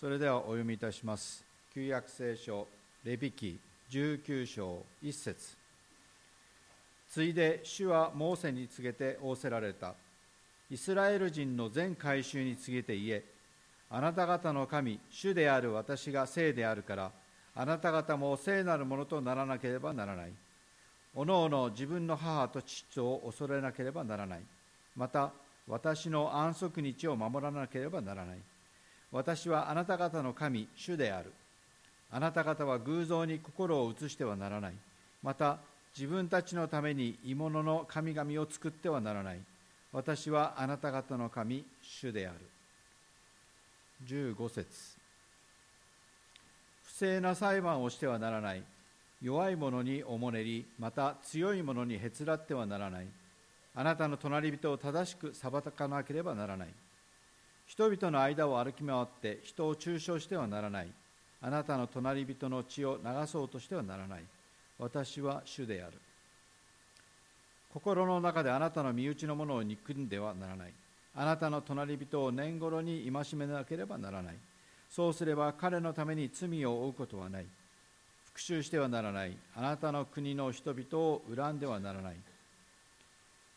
それではお読みいたします。旧約聖書レビ記19章1節。ついで主はモーセに告げて仰せられた。イスラエル人の全改宗に告げて言えあなた方の神主である私が聖であるからあなた方も聖なるものとならなければならない。おのおの自分の母と父を恐れなければならない。また私の安息日を守らなければならない。私はあなた方の神、主である。あなた方は偶像に心を移してはならない。また、自分たちのために鋳物の神々を作ってはならない。私はあなた方の神、主である。15節不正な裁判をしてはならない。弱い者におもねり、また強い者にへつらってはならない。あなたの隣人を正しく裁かなければならない。人々の間を歩き回って人を中傷してはならない。あなたの隣人の血を流そうとしてはならない。私は主である。心の中であなたの身内のものを憎んではならない。あなたの隣人を年頃に戒めなければならない。そうすれば彼のために罪を負うことはない。復讐してはならない。あなたの国の人々を恨んではならない。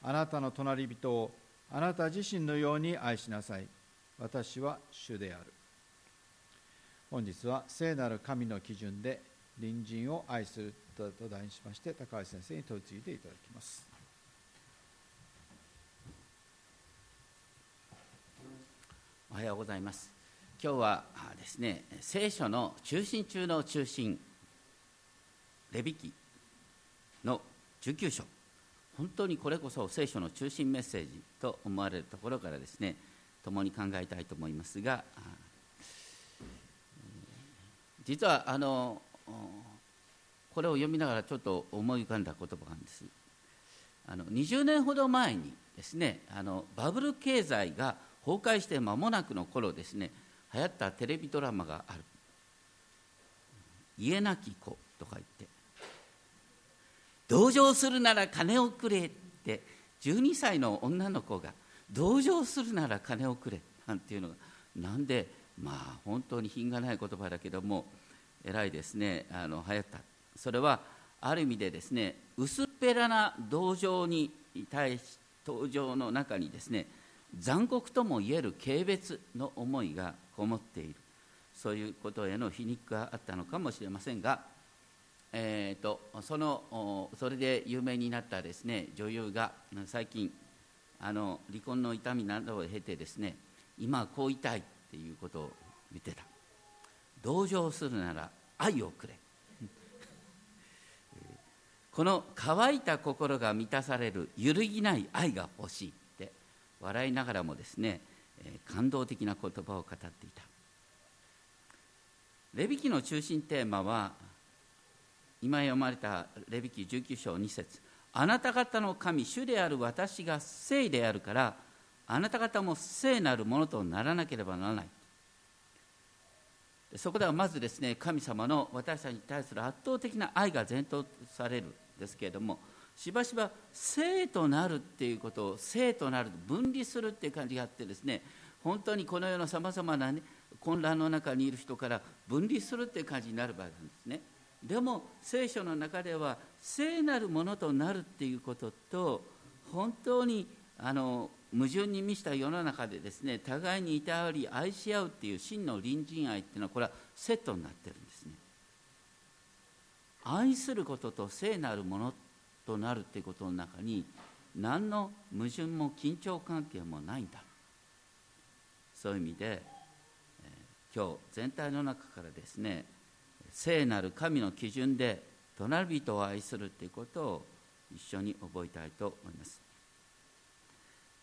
あなたの隣人をあなた自身のように愛しなさい。私は主である。本日は聖なる神の基準で隣人を愛すると題しまして高橋先生に問い継いでいただきます。おはようございます。今日はですね聖書の中心中の中心レビ記の19章。本当にこれこそ聖書の中心メッセージと思われるところからですね共に考えたいと思いますが実はあのこれを読みながらちょっと思い浮かんだ言葉があるんです。あの20年ほど前にですねあのバブル経済が崩壊して間もなくの頃ですね流行ったテレビドラマがある「家なき子」とか言って「同情するなら金をくれ」って12歳の女の子が同情するなら金をくれなんていうのがなんでまあ本当に品がない言葉だけども偉いですねあの流行った。それはある意味でですね薄っぺらな同情に対し登場の中にですね残酷ともいえる軽蔑の思いがこもっている。そういうことへの皮肉があったのかもしれませんが、えー、とそのそれで有名になったですね女優が最近あの離婚の痛みなどを経てですね今はこう言いたいっていうことを言ってた。同情するなら愛をくれ。この乾いた心が満たされる揺るぎない愛が欲しいって笑いながらもですね感動的な言葉を語っていた。レビ記の中心テーマは今読まれたレビ記19章2節。あなた方の神、主である私が聖であるから、あなた方も聖なるものとならなければならない。そこではまずですね、神様の私たちに対する圧倒的な愛が前頭されるんですけれども、しばしば聖となるっていうことを聖となる分離するっていう感じがあってですね本当にこのようなさまざまな、ね、混乱の中にいる人から分離するっていう感じになる場合なんですねでも聖書の中では聖なるものとなるっていうことと本当にあの矛盾に満ちた世の中でですね互いにいたわり愛し合うっていう真の隣人愛っていうのはこれはセットになってるんですね。愛することと聖なるものとなるっていうことの中に何の矛盾も緊張関係もないんだ。そういう意味で、え、今日全体の中からですね聖なる神の基準で隣人を愛するということを一緒に覚えたいと思います。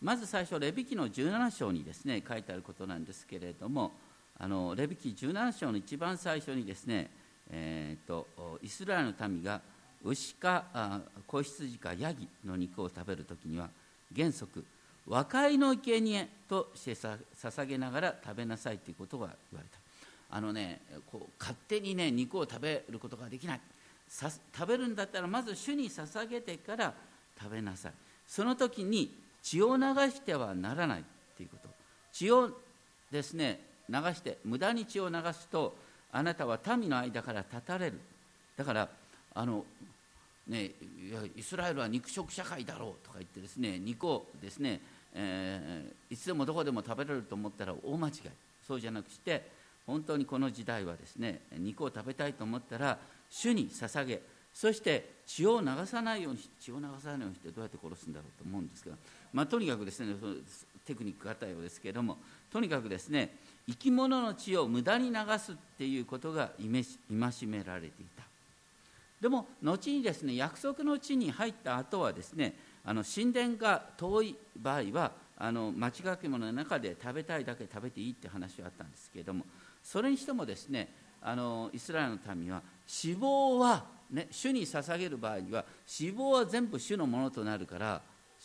まず最初レビ記の17章にですね書いてあることなんですけれどもあのレビ記17章の一番最初にですね、えーと、イスラエルの民が牛か子羊かヤギの肉を食べる時には原則和解の生贄として捧げながら食べなさいということが言われた。あのねこう勝手にね肉を食べることができない。食べるんだったらまず主に捧げてから食べなさい。その時に血を流してはならないっていうこと。血をですね流して無駄に血を流すとあなたは民の間から断たれる。だからあのね、イスラエルは肉食社会だろうとか言ってですね肉をですね、えー、いつでもどこでも食べられると思ったら大間違い。そうじゃなくして本当にこの時代はですね肉を食べたいと思ったら主に捧げそして血を流さないように血を流さないようにしてどうやって殺すんだろうと思うんですが、まあ、とにかくですねテクニックがあったようですけれどもとにかくですね生き物の血を無駄に流すっていうことが戒められていた。でも後にですね約束の地に入った後はですねあの神殿が遠い場合はあの町掛け物の中で食べたいだけ食べていいって話はあったんですけれどもそれにしてもですねあのイスラエルの民は脂肪は、ね、主に捧げる場合には脂肪は全部主のものとなるから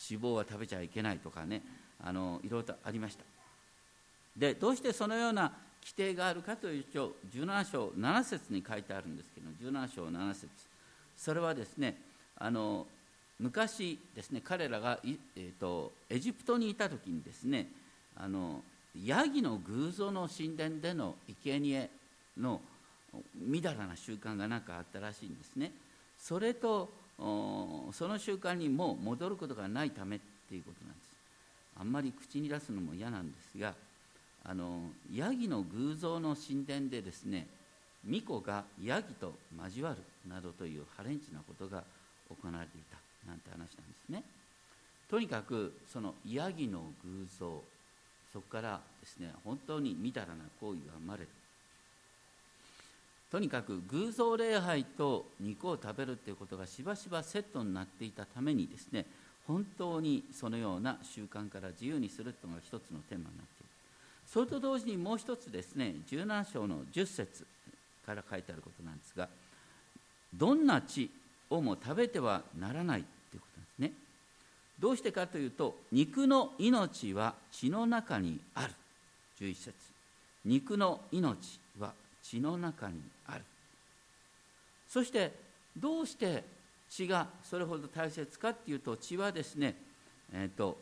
脂肪は食べちゃいけないとかねあのいろいろとありました。でどうしてそのような規定があるかというと17章7節に書いてあるんですけど17章7節。それはですねあの昔ですね彼らが、えーと、エジプトにいた時にですねあのヤギの偶像の神殿での生贄のみだらな習慣が何かあったらしいんですね。それとその習慣にもう戻ることがないためっていうことなんです。あんまり口に出すのも嫌なんですがあのヤギの偶像の神殿でですね巫女がヤギと交わるなどというハレンチなことが行われていたなんて話なんですね。とにかくそのヤギの偶像そこからですね本当にみだらな行為が生まれ。るとにかく偶像礼拝と肉を食べるということがしばしばセットになっていたためにですね本当にそのような習慣から自由にするというのが一つのテーマになっている。それと同時にもう一つですね17章の10節から書いてあることなんですがどんな血をも食べてはならないということなんですね。どうしてかというと肉の命は血の中にある。11節。肉の命は血の中にある。そしてどうして血がそれほど大切かっていうと血はですねえっ、ー、と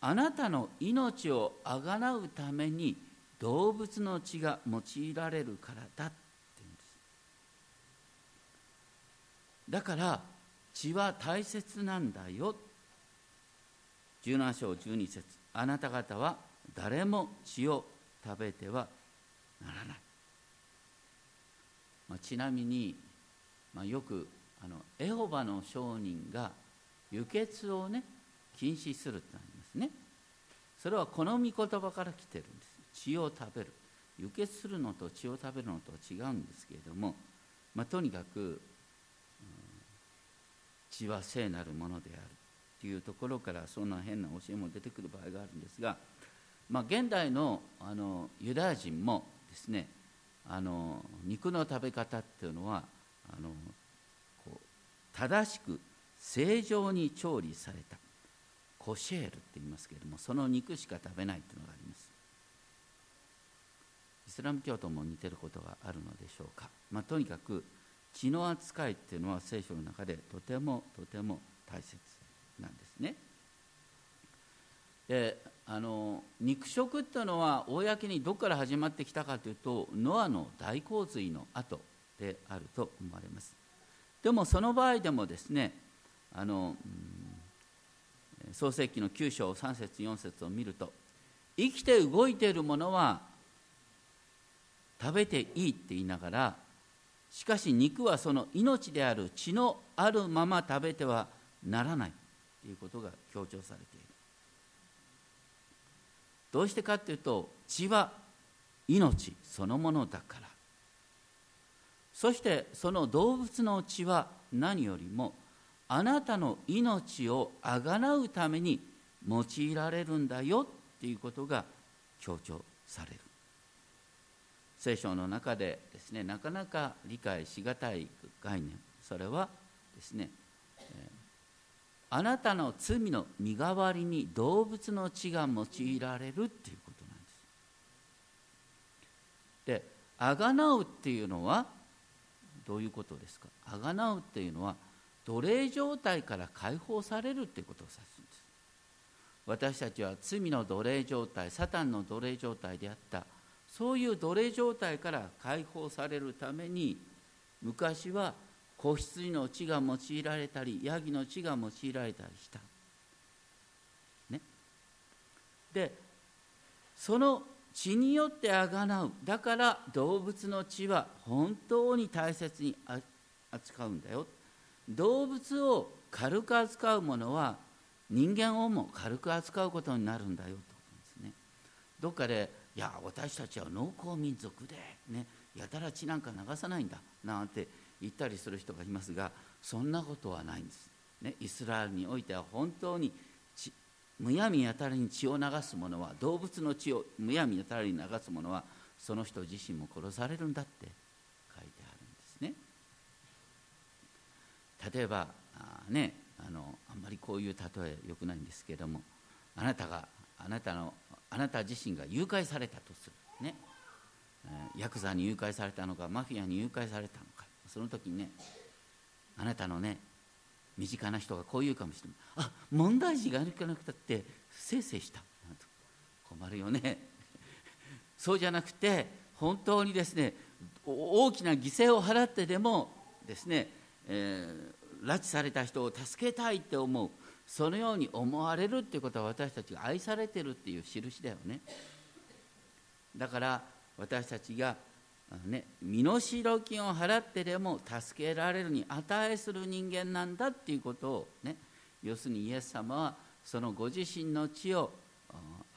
あなたの命をあがなうために動物の血が用いられるからだって言うんです。だから血は大切なんだよ17章12節。あなた方は誰も血を食べてはならない、まあ、ちなみに、まあ、よくあのエホバの証人が輸血をね禁止するってなりますね。それはこの御言葉から来てるんです。血を食べる。輸血するのと血を食べるのとは違うんですけれども、まあ、とにかく、うん、血は聖なるものである。というところからそんな変な教えも出てくる場合があるんですが、まあ、現代のあのユダヤ人もですねあの肉の食べ方っていうのはあのこう正しく正常に調理されたコシェールって言いますけれどもその肉しか食べないというのがあります。イスラム教徒も似てることがあるのでしょうか、まあ、とにかく血の扱いっていうのは聖書の中でとてもとても大切。なんですね。であの肉食っていうのは公にどこから始まってきたかというとノアの大洪水の後であると思われます。でもその場合でもですねあの、うん、創世記の9章3節4節を見ると生きて動いているものは食べていいって言いながらしかし肉はその命である血のあるまま食べてはならない。ということが強調されている。どうしてかというと血は命そのものだから。そしてその動物の血は何よりもあなたの命をあがなうために用いられるんだよっていうことが強調される。聖書の中でですねなかなか理解しがたい概念。それはですね、あなたの罪の身代わりに動物の血が用いられるっていうことなんです。であがなうっていうのはどういうことですか？あがなうっていうのは奴隷状態から解放されるっていうことを指すんです。私たちは罪の奴隷状態サタンの奴隷状態であった。そういう奴隷状態から解放されるために昔は子羊の血が用いられたりヤギの血が用いられたりした。ね、でその血によってあがなう。だから動物の血は本当に大切に扱うんだよ。動物を軽く扱うものは人間をも軽く扱うことになるんだよ。とですね。どっかでいや私たちは農耕民族でね。やたら血なんか流さないんだ。なんて言ったりする人がいますがそんなことはないんです、ね、イスラエルにおいては本当にむやみやたらに血を流す者は動物の血をむやみやたらに流す者はその人自身も殺されるんだって書いてあるんですね。例えばあねあのあんまりこういう例えよくないんですけれどもあなたがあなたのあなた自身が誘拐されたとする。ね。ヤクザに誘拐されたのかマフィアに誘拐されたのその時にねあなたのね身近な人がこう言うかもしれない。あ問題児が歩かなくたって不正々した。困るよね。そうじゃなくて本当にですね大きな犠牲を払ってでもですね、えー、拉致された人を助けたいって思う。そのように思われるっていうことは私たちが愛されてるっていう印だよね。だから私たちがね、身代金を払ってでも助けられるに値する人間なんだっていうことをね要するにイエス様はそのご自身の血を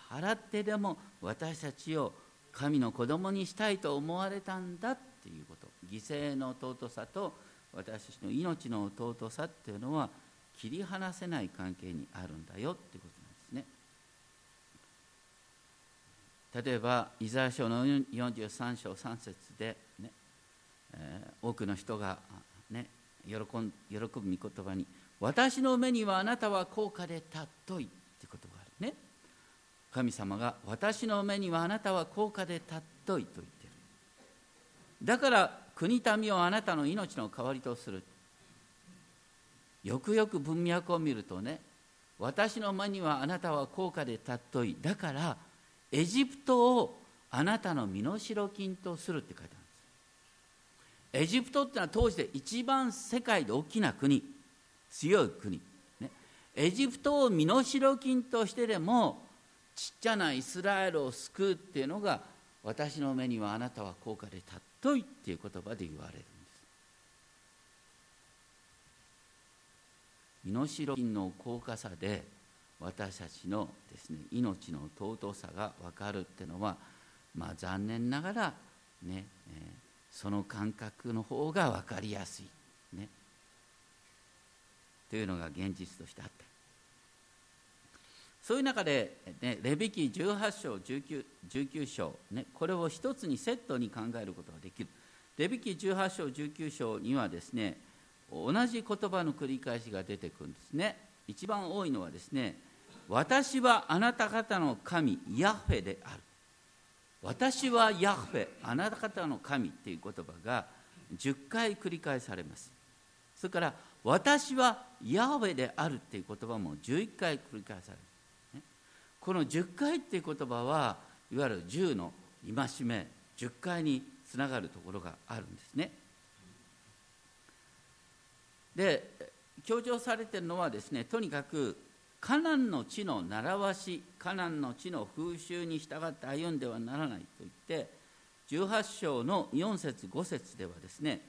払ってでも私たちを神の子供にしたいと思われたんだっていうこと。犠牲の尊さと私たちの命の尊さっていうのは切り離せない関係にあるんだよっていうこと。例えばイザヤ書の43章3節でね、えー、多くの人が、ね、喜ん喜ぶ御言葉に「私の目にはあなたは高価で尊い」ってことがあるね。神様が「私の目にはあなたは高価で尊い」と言ってる。だから国民をあなたの命の代わりとする。よくよく文脈を見るとね私の目にはあなたは高価で尊い。だから「エジプトをあなたの身代金とするって書いてあるんです。エジプトっていうのは当時で一番世界で大きな国強い国、ね、エジプトを身代金としてでもちっちゃなイスラエルを救うっていうのが私の目にはあなたは高価で尊いっていう言葉で言われるんです。身代金の高価さで私たちのですね命の尊さが分かるっていうのはまあ残念ながらね、えー、その感覚の方が分かりやすい。ね。というのが現実としてあった。そういう中で、ね、レビキ18章 19, 19章、ね、これを一つにセットに考えることができる。レビキ18章19章にはですね同じ言葉の繰り返しが出てくるんですね。一番多いのはですね私はあなた方の神ヤッフェである。私はヤッフェあなた方の神っていう言葉が10回繰り返されます。それから私はヤフェであるっていう言葉も11回繰り返される、この10回っていう言葉はいわゆる10の戒め10回につながるところがあるんですね。で強調されているのはですねとにかくカナンの地の習わしカナンの地の風習に従って歩んではならないと言って18章の4節5節ではですね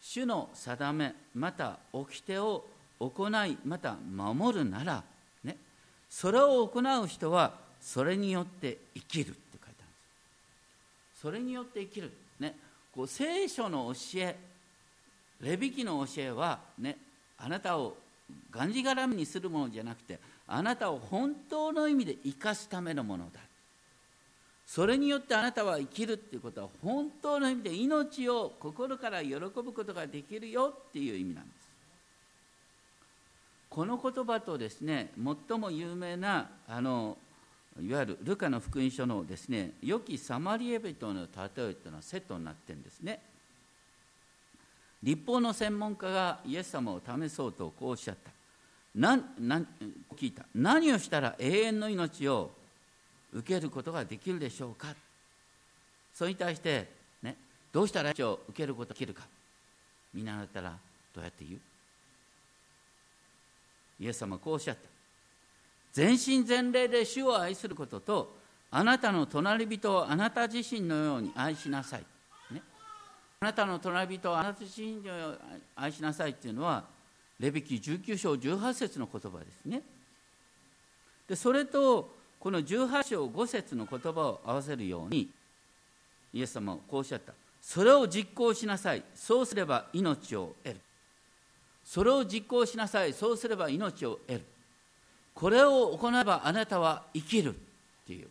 主の定めまた掟を行いまた守るなら、ね、それを行う人はそれによって生きるって書いてあるんです。それによって生きる、ね、こう聖書の教えレビキの教えは、ね、あなたをがんじがらみにするものじゃなくてあなたを本当の意味で生かすためのものだ。それによってあなたは生きるっていうことは本当の意味で命を心から喜ぶことができるよっていう意味なんです。この言葉とですね最も有名なあのいわゆるルカの福音書のですね良きサマリエ人の例えというのはセットになってるんですね。立法の専門家がイエス様を試そうとこうおっしゃった。何何聞いた。何をしたら永遠の命を受けることができるでしょうか。それに対して、ね、どうしたら命を受けることができるか。見習ったらどうやって言う？イエス様はこうおっしゃった。全身全霊で主を愛することとあなたの隣人をあなた自身のように愛しなさい、あなたの隣人をあなた自身のように愛しなさいっていうのはレビキ19章18節の言葉ですね。でそれとこの18章5節の言葉を合わせるようにイエス様はこうおっしゃった。それを実行しなさい。そうすれば命を得る。それを実行しなさい。そうすれば命を得る。これを行えばあなたは生きる。っていう。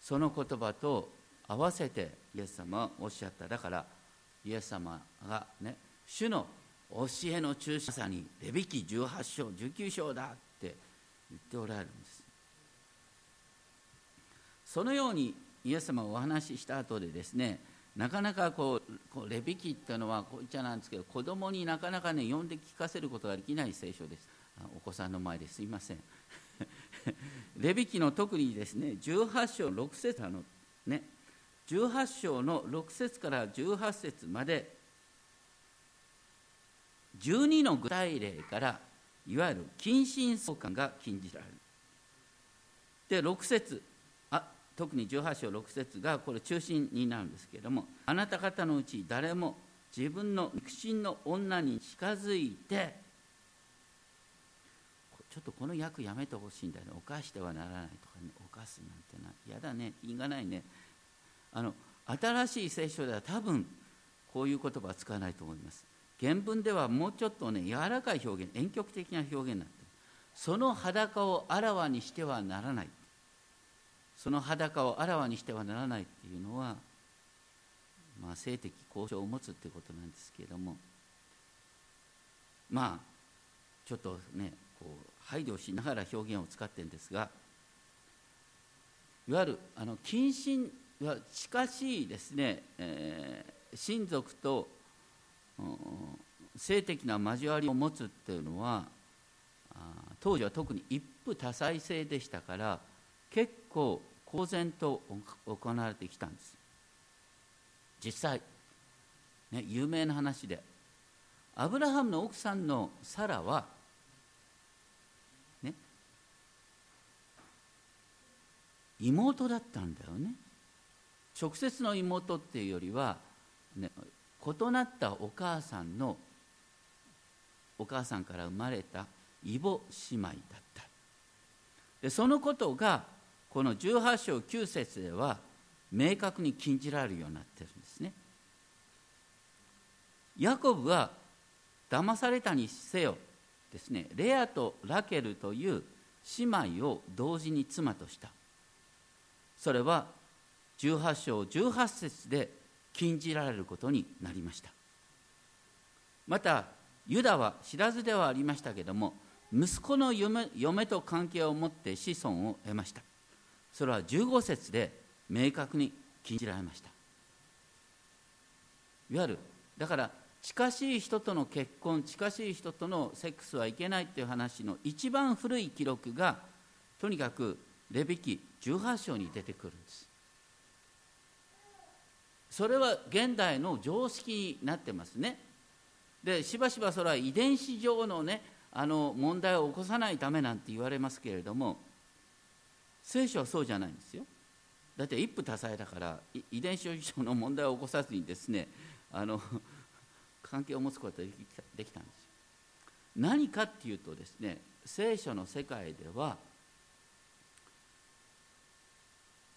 その言葉と合わせてイエス様はおっしゃった。だからイエス様がね主の教えの中心さにレビキ18章19章だって言っておられるんです。そのようにイエス様がお話しした後でですねなかなかこうこうレビキっていうのはこういっちゃなんですけど子供になかなかね読んで聞かせることができない聖書です。お子さんの前ですいません。レビキの特にですね18章6節あのね18章の6節から18節まで12の具体例からいわゆる近親相関が禁じられる。で6節あ特に18章6節がこれ中心になるんですけれどもあなた方のうち誰も自分の肉親の女に近づいてちょっとこの役やめてほしいんだよね。犯してはならないとかね。犯すなんてな嫌だね。品がないね。あの新しい聖書では多分こういう言葉は使わないと思います。原文ではもうちょっとね柔らかい表現婉曲的な表現になってその裸をあらわにしてはならない。その裸をあらわにしてはならないっていうのは、まあ、性的交渉を持つっていうことなんですけれども。まあちょっとねこう配慮しながら表現を使ってるんですがいわゆるあの近親は近しいですね、えー、親族と性的な交わりを持つっていうのは当時は特に一夫多妻制でしたから結構公然と行われてきたんです。実際、ね、有名な話でアブラハムの奥さんのサラはね妹だったんだよね。直接の妹っていうよりは、ね、異なったお母さんのお母さんから生まれた異母姉妹だった。でそのことがこの18章9節では明確に禁じられるようになってるんですね。ヤコブは騙されたにせよですねレアとラケルという姉妹を同時に妻とした。それは18章18節で禁じられることになりました。またユダは知らずではありましたけども息子の嫁嫁と関係を持って子孫を得ました。それは15節で明確に禁じられました。いわゆるだから近しい人との結婚近しい人とのセックスはいけないっていう話の一番古い記録がとにかくレビキ18章に出てくるんです。それは現代の常識になってますね。でしばしばそれは遺伝子上のねあの問題を起こさないためなんて言われますけれども聖書はそうじゃないんですよ。だって一夫多妻だから遺伝子上の問題を起こさずにですねあの関係を持つことができたできたんですよ。何かっていうとですね聖書の世界では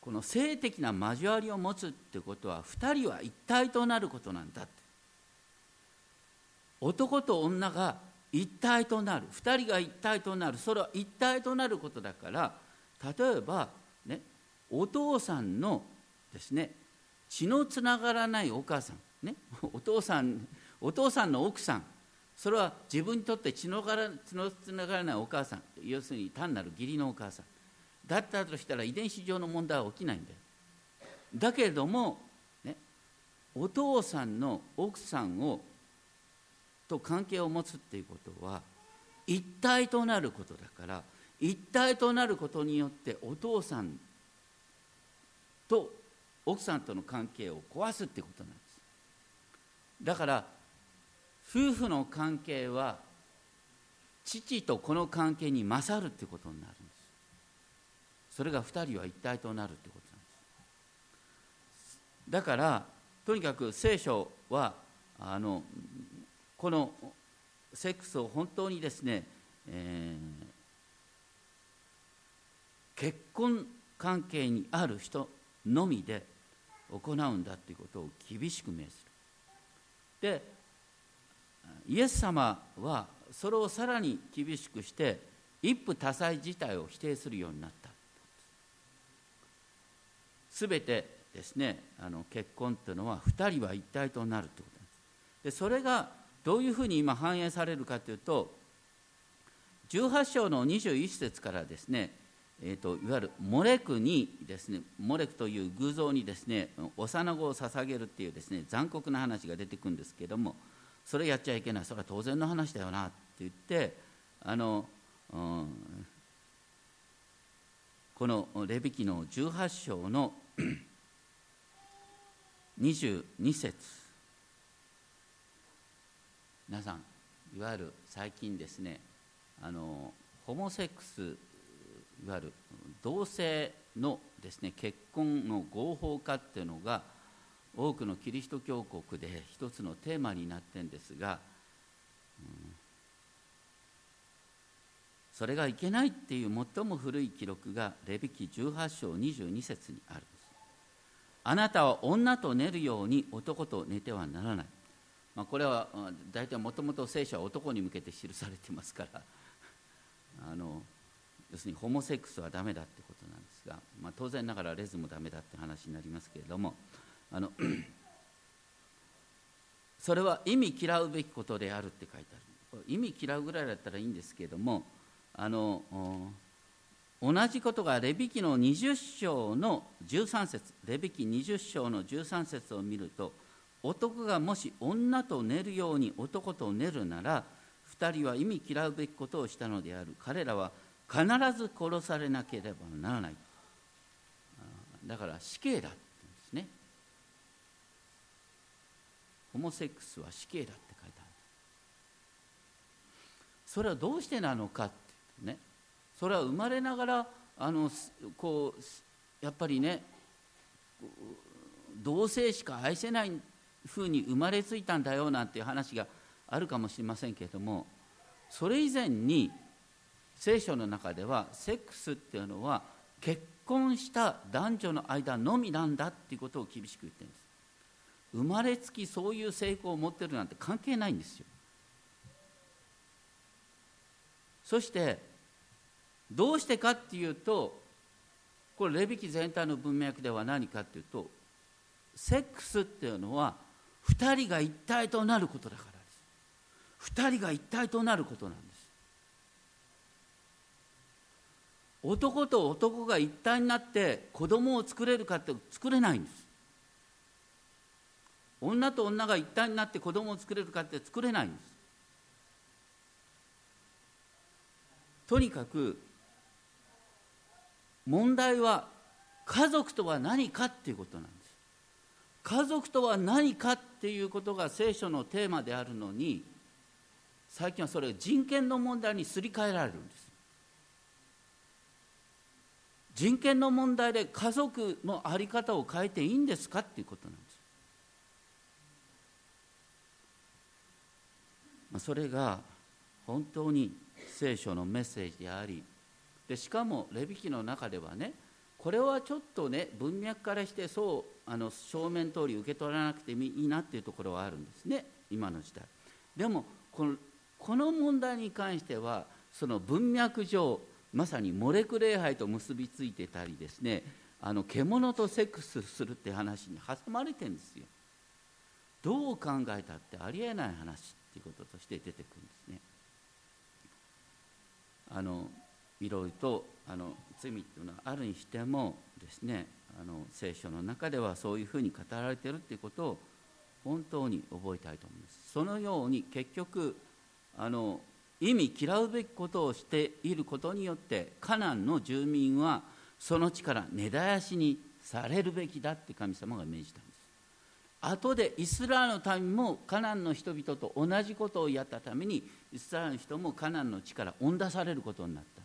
この性的な交わりを持つってことは2人は一体となることなんだ男と女が一体となる。2人が一体となる。それは一体となることだから例えばねお父さんのですね血のつながらないお母さん。ねお父さんお父さんの奥さん。それは自分にとって血のつながらないお母さん。要するに単なる義理のお母さん。だったとしたら遺伝子上の問題は起きないんだよ。だけれども、ね、お父さんの奥さんをと関係を持つっていうことは一体となることだから一体となることによってお父さんと奥さんとの関係を壊すってことなんです。だから夫婦の関係は父とこの関係に勝るってことになるそれが2人は一体となるってことなんです。だからとにかく聖書はあのこのセックスを本当にですね、えー、結婚関係にある人のみで行うんだということを厳しく命ずる。でイエス様はそれをさらに厳しくして一夫多妻自体を否定するようになった。すべてですねあの結婚というのは2人は一体となるということです。でそれがどういうふうに今反映されるかというと18章の21節からですねえーと、いわゆるモレクにですねモレクという偶像にですね幼子を捧げるっていうですね残酷な話が出てくるんですけどもそれやっちゃいけない。それは当然の話だよなって言ってあの、うん、このレビキの18章の22節。皆さんいわゆる最近ですねあのホモセックスいわゆる同性のですね結婚の合法化っていうのが多くのキリスト教国で一つのテーマになってんですが、うん、それがいけないっていう最も古い記録がレビキ18章22節にあるあなたは女と寝るように男と寝てはならない、まあ、これは大体もともと聖書は男に向けて記されてますから。あの要するにホモセックスはダメだってことなんですが、まあ、当然ながらレズもダメだって話になりますけれどもあの それは意味嫌うべきことであるって書いてある。意味嫌うぐらいだったらいいんですけれどもあの同じことがレビキの20章の13節。レビキ20章の13節を見ると男がもし女と寝るように男と寝るなら2人は意味嫌うべきことをしたのである。彼らは必ず殺されなければならない。だから死刑だって言うんですね。ホモセックスは死刑だって書いてある。それはどうしてなのかってね。それは生まれながらあのこうやっぱりね同性しか愛せないふうに生まれついたんだよなんていう話があるかもしれませんけれどもそれ以前に聖書の中ではセックスっていうのは結婚した男女の間のみなんだっていうことを厳しく言ってるんです。生まれつきそういう成功を持ってるなんて関係ないんですよ。そしてどうしてかっていうとこれレビキ全体の文脈では何かっていうとセックスっていうのは2人が一体となることだからです。2人が一体となることなんです。男と男が一体になって子供を作れるかって作れないんです。女と女が一体になって子供を作れるかって作れないんです。とにかく問題は家族とは何かっていうことなんです家族とは何かっていうことが聖書のテーマであるのに最近はそれが人権の問題にすり替えられるんです人権の問題で家族の在り方を変えていいんですかっていうことなんです。まあ、それが本当に聖書のメッセージでありでしかもレビ記の中ではねこれはちょっとね文脈からしてそうあの正面通り受け取らなくてもいいなっていうところはあるんですね今の時代。でもこのこの問題に関してはその文脈上まさにモレク礼拝と結びついてたりですねあの獣とセックスするって話に挟まれてるんですよ。どう考えたってありえない話っていうこととして出てくるんですね。あのいろいろとあの罪っていうのはあるにしてもですねあの聖書の中ではそういうふうに語られてるっていうことを本当に覚えたいと思います。そのように結局あの意味嫌うべきことをしていることによってカナンの住民はその地から根絶やしにされるべきだって神様が命じたんです。後でイスラエルの民もカナンの人々と同じことをやったためにイスラエルの人もカナンの地から追ん出されることになった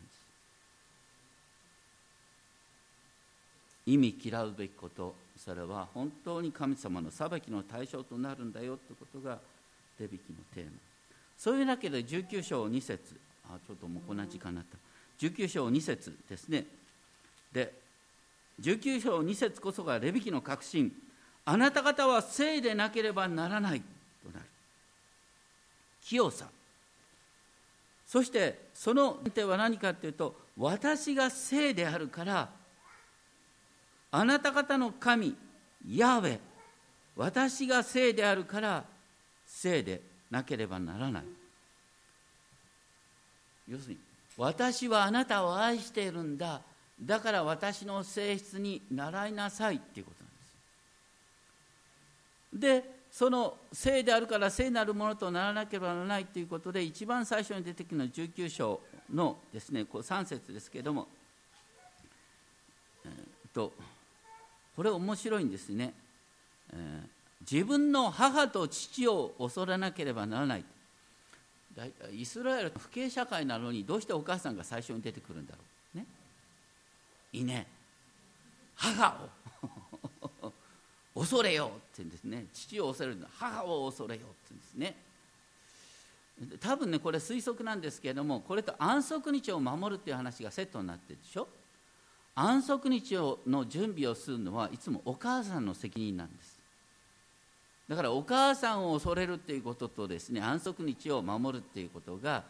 意味嫌うべきことそれは本当に神様の裁きの対象となるんだよということが手引きのテーマ。そういうわけで19章2節。あちょっともうこんな時間になった。19章2節ですね。で19章2節こそがレビキの確信。あなた方は聖でなければならないとなる。清さ。そしてその点は何かというと私が聖であるからあなた方の神ヤーウェ私が聖であるから聖でなければならない。要するに私はあなたを愛しているんだ。だから私の性質に習いなさいっていうことなんです。でその聖であるから聖なるものとならなければならないということで一番最初に出てくるのは19章のですねこう3節ですけれども、えー、とこれ面白いんですね、えー、自分の母と父を恐れなければならない。イスラエル不敬社会なのにどうしてお母さんが最初に出てくるんだろう。ね。いいね。母を。恐れよって言うんですね。父を恐れるの。母を恐れよって言うんですね。多分ねこれ推測なんですけれどもこれと安息日を守るっていう話がセットになってるでしょ。安息日の準備をするのはいつもお母さんの責任なんです。だからお母さんを恐れるっていうこととですね安息日を守るっていうことが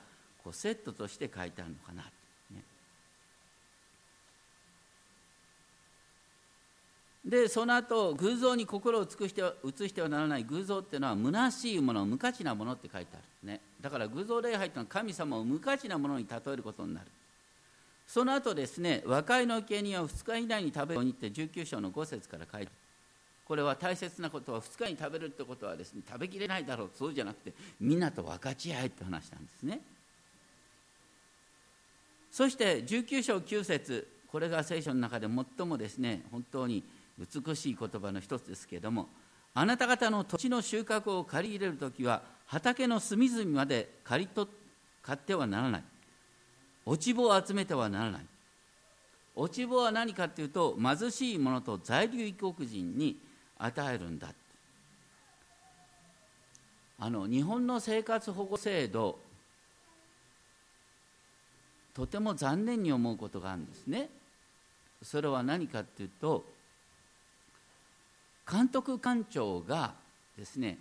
こうセットとして書いてあるのかな、ね、でその後偶像に心を尽くして移してはならない偶像っていうのは虚しいもの無価値なものって書いてある。ね。だから偶像礼拝っていうのは神様を無価値なものに例えることになる。その後ですね和解の生贄は2日以内に食べるようにって19章の5節から書いてこれは大切なことは2日に食べるってことはですね食べきれないだろうそうじゃなくてみんなと分かち合えって話なんですね。そして19章9節これが聖書の中で最もですね本当に美しい言葉の一つですけれどもあなた方の土地の収穫を借り入れる時は畑の隅々まで借り取買ってはならない。落ち穂を集めてはならない。落ち穂は何かというと貧しい者と在留異国人に与えるんだ。あの日本の生活保護制度とても残念に思うことがあるんですね。それは何かっていうと監督官庁がですね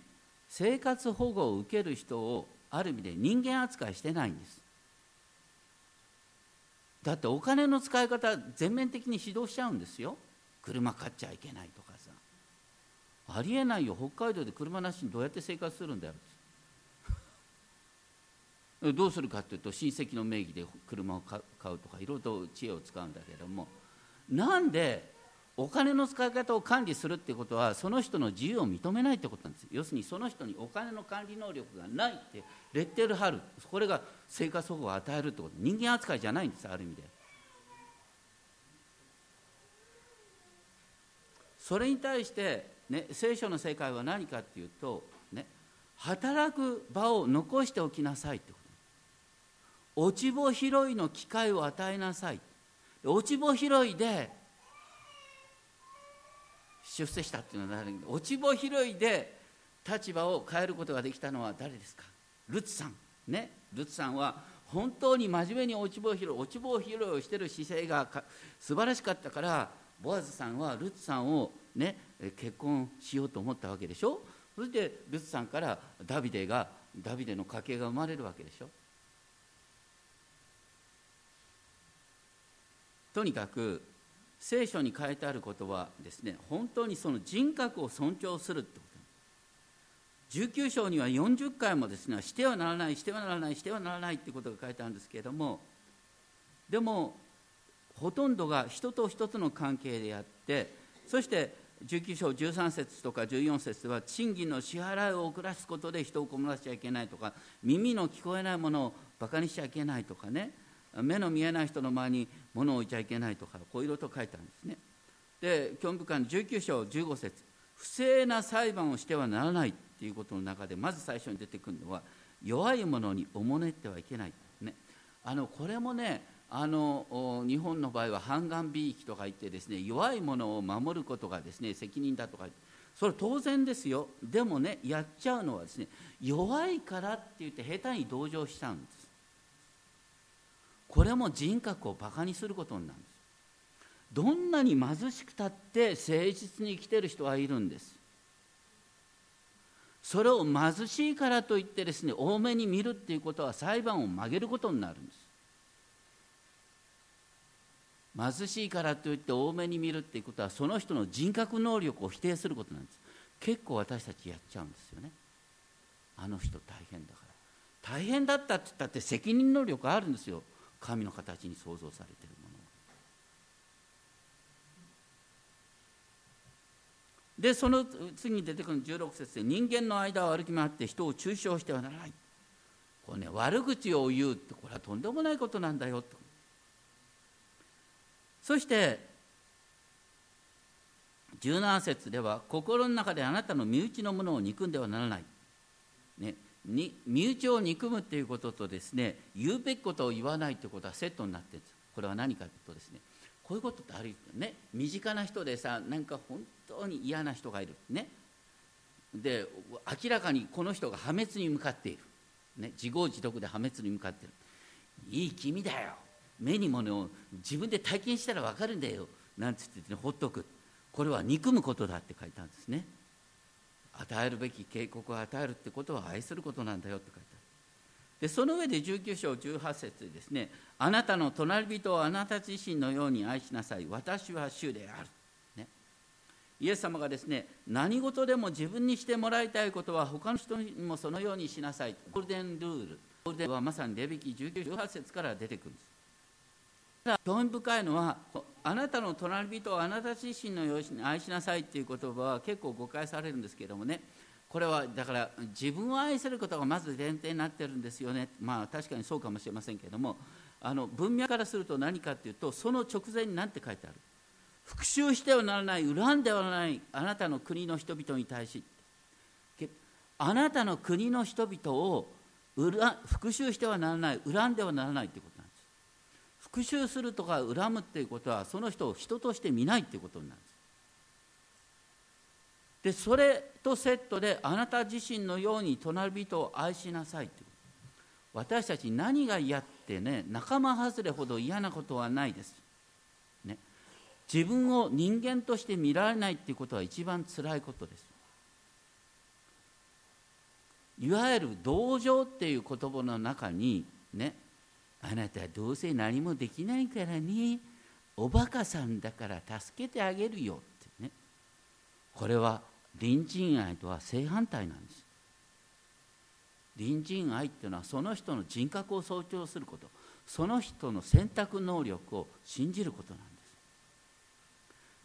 生活保護を受ける人をある意味で人間扱いしてないんです。だってお金の使い方全面的に指導しちゃうんですよ。車買っちゃいけないとかさ。ありえないよ。北海道で車なしにどうやって生活するんだよ。どうするかっていうと親戚の名義で車を買うとかいろいろと知恵を使うんだけども。なんでお金の使い方を管理するってことはその人の自由を認めないってことなんです要するにその人にお金の管理能力がないってレッテル貼る。これが生活保護を与えるってこと。人間扱いじゃないんですある意味で。それに対して、ね、聖書の世界は何かっていうと、ね、働く場を残しておきなさいってこと。落ち穂拾いの機会を与えなさい。落ち穂拾いで出世したっていうのは誰落ち穂拾いで立場を変えることができたのは誰ですか？ルツさん。ね。ルツさんは本当に真面目に落ち穂拾い落ち穂拾いをしてる姿勢が素晴らしかったからボアズさんはルツさんをね結婚しようと思ったわけでしょ？そしてルツさんからダビデがダビデの家系が生まれるわけでしょ？とにかく聖書に書いてあることはですね本当にその人格を尊重するってこと。19章には40回もですねしてはならないしてはならないしてはならないってことが書いてあるんですけれどもでもほとんどが人と人との関係であってそして19章13節とか14節は賃金の支払いを遅らすことで人を困らせちゃいけないとか耳の聞こえないものをバカにしちゃいけないとかね目の見えない人の前に物を置いちゃいけないとかこういうこと書いてあるんですね。で教務官19章15節不正な裁判をしてはならないっていうことの中でまず最初に出てくるのは弱い者におもねってはいけない、ね、あのこれもねあの日本の場合は半眼美意とか言ってですね弱い者を守ることがですね責任だとかそれ当然ですよ。でもねやっちゃうのはですね弱いからって言って下手に同情しちゃうんです。これも人格をバカにすることになるんです。どんなに貧しくたって誠実に生きてる人はいるんです。それを貧しいからといってですね多めに見るっていうことは裁判を曲げることになるんです。貧しいからといって多めに見るっていうことはその人の人格能力を否定することなんです。結構私たちやっちゃうんですよね。あの人大変だから。大変だったって言ったって責任能力あるんですよ。神の形に創造されているものでその次に出てくる16節で人間の間を歩き回って人を中傷してはならない。これね悪口を言うってこれはとんでもないことなんだよと。そして17節では心の中であなたの身内のものを憎んではならない、ね、に身内を憎むっていうこととですね言うべきことを言わないということはセットになってるんです。これは何かというとですねこういうことってあるよね。身近な人でさなんか本当に嫌な人がいる。ね。で明らかにこの人が破滅に向かっている、ね、自業自得で破滅に向かっている。いい君だよ。目に物を自分で体験したら分かるんだよ。なんつって、ね、ほっとく。これは憎むことだって書いたんですね。与えるべき警告を与えるってことは愛することなんだよって書いてある。でその上で19章18節でですね。あなたの隣人をあなた自身のように愛しなさい。私は主である、ね、イエス様がですね何事でも自分にしてもらいたいことは他の人にもそのようにしなさい。ゴールデンルール。ゴールデンはまさにレビキ19章、18節から出てくるんです。ただ興味深いのはあなたの隣人をあなた自身のように愛しなさいっていう言葉は結構誤解されるんですけどもね。これはだから自分を愛することがまず前提になってるんですよね。まあ確かにそうかもしれませんけども。あの文脈からすると何かっていうとその直前に何て書いてある。復讐してはならない恨んではないあなたの国の人々に対し。あなたの国の人々を復讐してはならない恨んではならないということ。復讐するとか恨むっていうことはその人を人として見ないっていうことになるんです。でそれとセットであなた自身のように隣人を愛しなさいっていう。私たち何が嫌ってね仲間外れほど嫌なことはないです、ね、自分を人間として見られないっていうことは一番つらいことです。いわゆる同情っていう言葉の中にねあなたどうせ何もできないからね。おバカさんだから助けてあげるよってね。これは隣人愛とは正反対なんです。隣人愛っていうのはその人の人格を象徴すること。その人の選択能力を信じることなんです。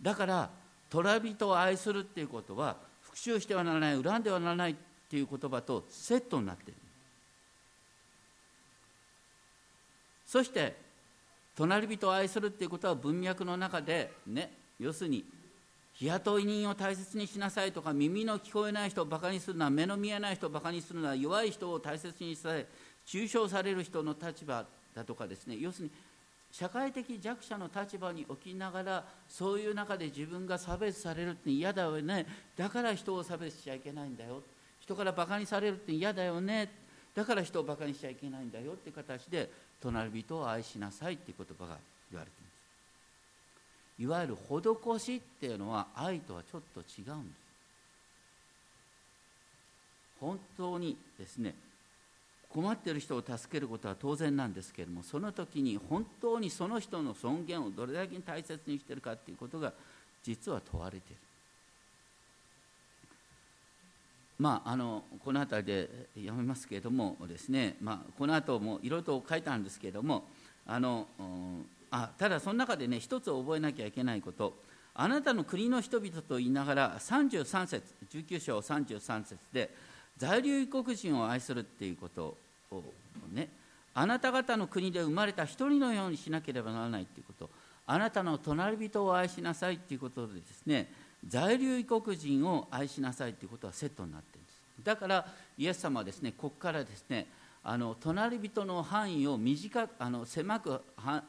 だから虎人を愛するっていうことは復讐してはならない恨んではならないっていう言葉とセットになっている。そして隣人を愛するっていうことは文脈の中でね要するに日雇い人を大切にしなさいとか耳の聞こえない人をバカにするのは目の見えない人をバカにするのは弱い人を大切にされ中傷される人の立場だとかですね。要するに社会的弱者の立場に置きながらそういう中で自分が差別されるって嫌だよね。だから人を差別しちゃいけないんだよ。人からバカにされるって嫌だよね。だから人をバカにしちゃいけないんだよって形で隣人を愛しなさいっていう言葉が言われています。いわゆる施しっていうのは愛とはちょっと違うんです。本当にですね困っている人を助けることは当然なんですけれどもその時に本当にその人の尊厳をどれだけ大切にしているかっていうことが実は問われている。まあ、あのこの辺りで読めますけれどもですね、まあ、この後もいろいろと書いてあるんですけれどもあのあただその中でね一つ覚えなきゃいけないこと。あなたの国の人々と言いながら33節19章33節で在留異国人を愛するっていうことをねあなた方の国で生まれた一人のようにしなければならないということ。あなたの隣人を愛しなさいということでですね在留異国人を愛しなさいということはセットになっているんです。だからイエス様はですねここからですねあの隣人の範囲を短くあの狭くは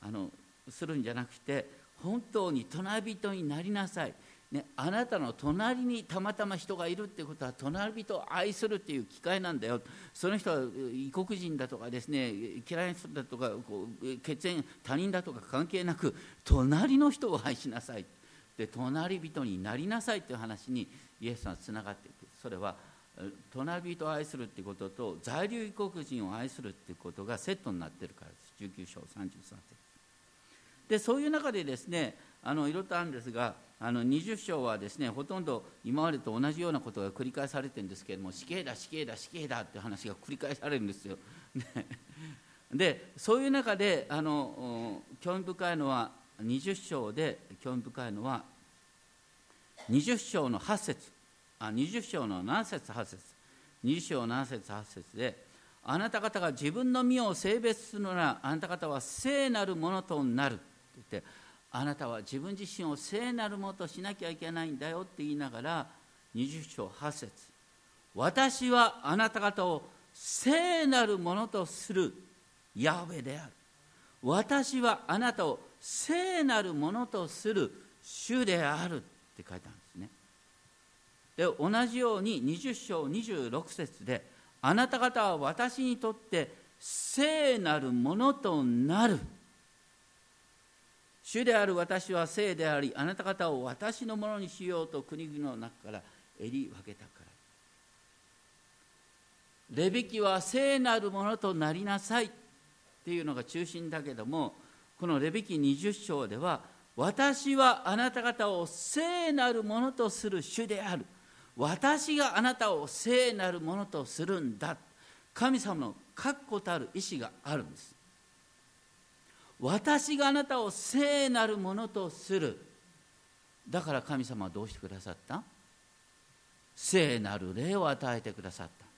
あのするんじゃなくて本当に隣人になりなさい、ね、あなたの隣にたまたま人がいるっていうことは隣人を愛するっていう機会なんだよ。その人は異国人だとかですね嫌いな人だとかこう血縁他人だとか関係なく隣の人を愛しなさい。で隣人になりなさいという話にイエスはつながっていく。それは隣人を愛するっていうことと在留異国人を愛するっていうことがセットになっているからです。19章33節。でそういう中でですねあのいろいろとあるんですがあの20章はですねほとんど今までと同じようなことが繰り返されてるんですけれども死刑だ死刑だ死刑だって話が繰り返されるんですよ。でそういう中であの興味深いのは20章で興味深いのは20章の8節あ20章の7節8節。20章7節8節であなた方が自分の身を性別するならあなた方は聖なるものとなる。って言ってあなたは自分自身を聖なるものとしなきゃいけないんだよって言いながら20章8節。私はあなた方を聖なるものとするヤベである。私はあなたを聖なるものとする主であるって書いてあるんですね。で同じように20章26節であなた方は私にとって聖なるものとなる。主である私は聖でありあなた方を私のものにしようと国々の中から襟分けたから。レビキは聖なるものとなりなさいっていうのが中心だけどもこのレビキ20章では私はあなた方を聖なるものとする主である。私があなたを聖なるものとするんだ。神様の確固たる意志があるんです。私があなたを聖なるものとする。だから神様はどうしてくださった？聖なる霊を与えてくださった。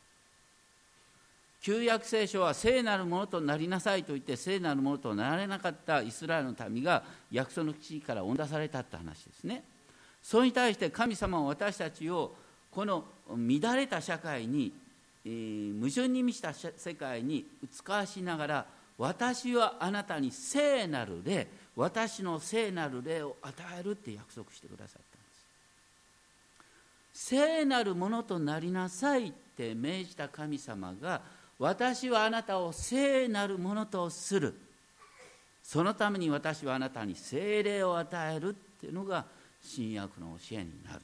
旧約聖書は聖なるものとなりなさいと言って聖なるものとなられなかったイスラエルの民が約束の地から追い出されたって話ですね。それに対して神様は私たちをこの乱れた社会に、えー、矛盾に満ちた世界に使わしながら私はあなたに聖なる霊私の聖なる霊を与えるって約束してくださったんです。聖なるものとなりなさいって命じた神様が私はあなたを聖なるものとする。そのために私はあなたに聖霊を与えるっていうのが新約の教えになる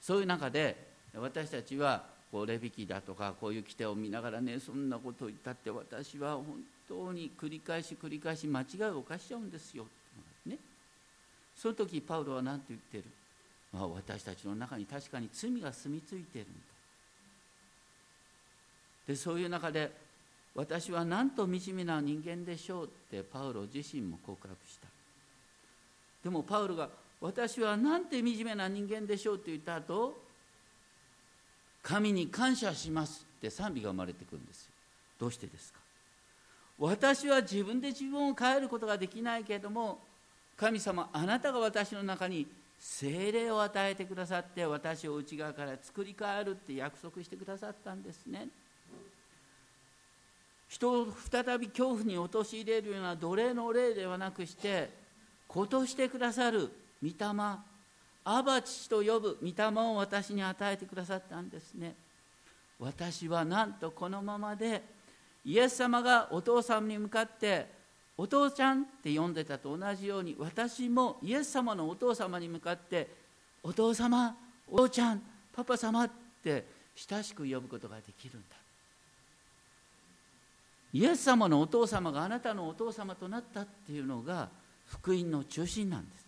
そういう中で私たちはこうレビキだとかこういう規定を見ながらねそんなことを言ったって私は本当に繰り返し繰り返し間違いを犯しちゃうんですよ、ね、その時パウロは何て言ってる、まあ、私たちの中に確かに罪が住み着いてるんだ。でそういう中で私はなんと惨めな人間でしょうってパウロ自身も告白した。でもパウロが私はなんて惨めな人間でしょうって言った後神に感謝しますって賛美が生まれてくるんですよ。どうしてですか？私は自分で自分を変えることができないけれども神様あなたが私の中に精霊を与えてくださって私を内側から作り変えるって約束してくださったんですね。人を再び恐怖に陥れるような奴隷の霊ではなくして子としてくださる御霊アバ父と呼ぶ御霊を私に与えてくださったんですね。私はなんとこのままでイエス様がお父様に向かってお父ちゃんって呼んでたと同じように私もイエス様のお父様に向かってお父様お父ちゃんパパ様って親しく呼ぶことができるんだ。イエス様のお父様があなたのお父様となったっていうのが福音の中心なんです。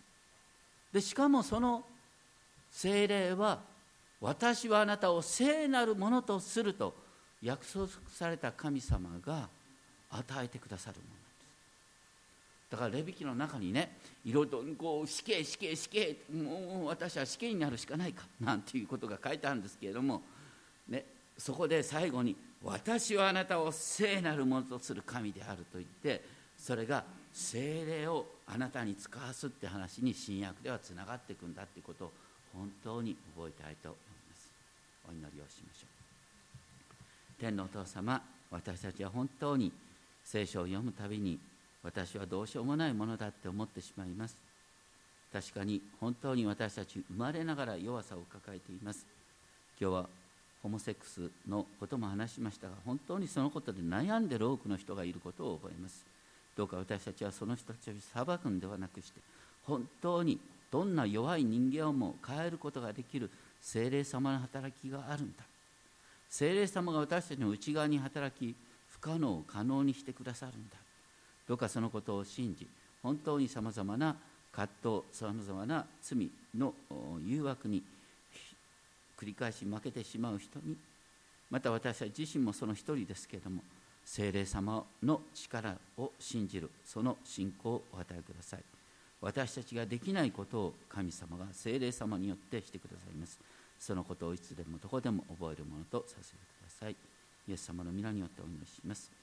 でしかもその精霊は私はあなたを聖なるものとすると約束された神様が与えてくださるものなんです。だからレビキの中にねいろいろとこう死刑死刑死刑もう私は死刑になるしかないかなんていうことが書いてあるんですけれども、ね、そこで最後に私はあなたを聖なるものとする神であると言ってそれが聖霊をあなたに使わすって話に新約ではつながっていくんだっていうことを本当に覚えたいと思います。お祈りをしましょう。天のお父様私たちは本当に聖書を読むたびに私はどうしようもないものだって思ってしまいます。確かに本当に私たち生まれながら弱さを抱えています。今日はホモセックスのことも話しましたが本当にそのことで悩んでる多くの人がいることを覚えます。どうか私たちはその人たちを裁くんではなくして本当にどんな弱い人間をも変えることができる精霊様の働きがあるんだ。精霊様が私たちの内側に働き不可能を可能にしてくださるんだ。どうかそのことを信じ本当にさまざまな葛藤さまざまな罪の誘惑に繰り返し負けてしまう人にまた私たち自身もその一人ですけれども精霊様の力を信じるその信仰をお与えください。私たちができないことを神様が精霊様によってしてくださいます。そのことをいつでもどこでも覚えるものとさせてください。イエス様の皆によってお祈りします。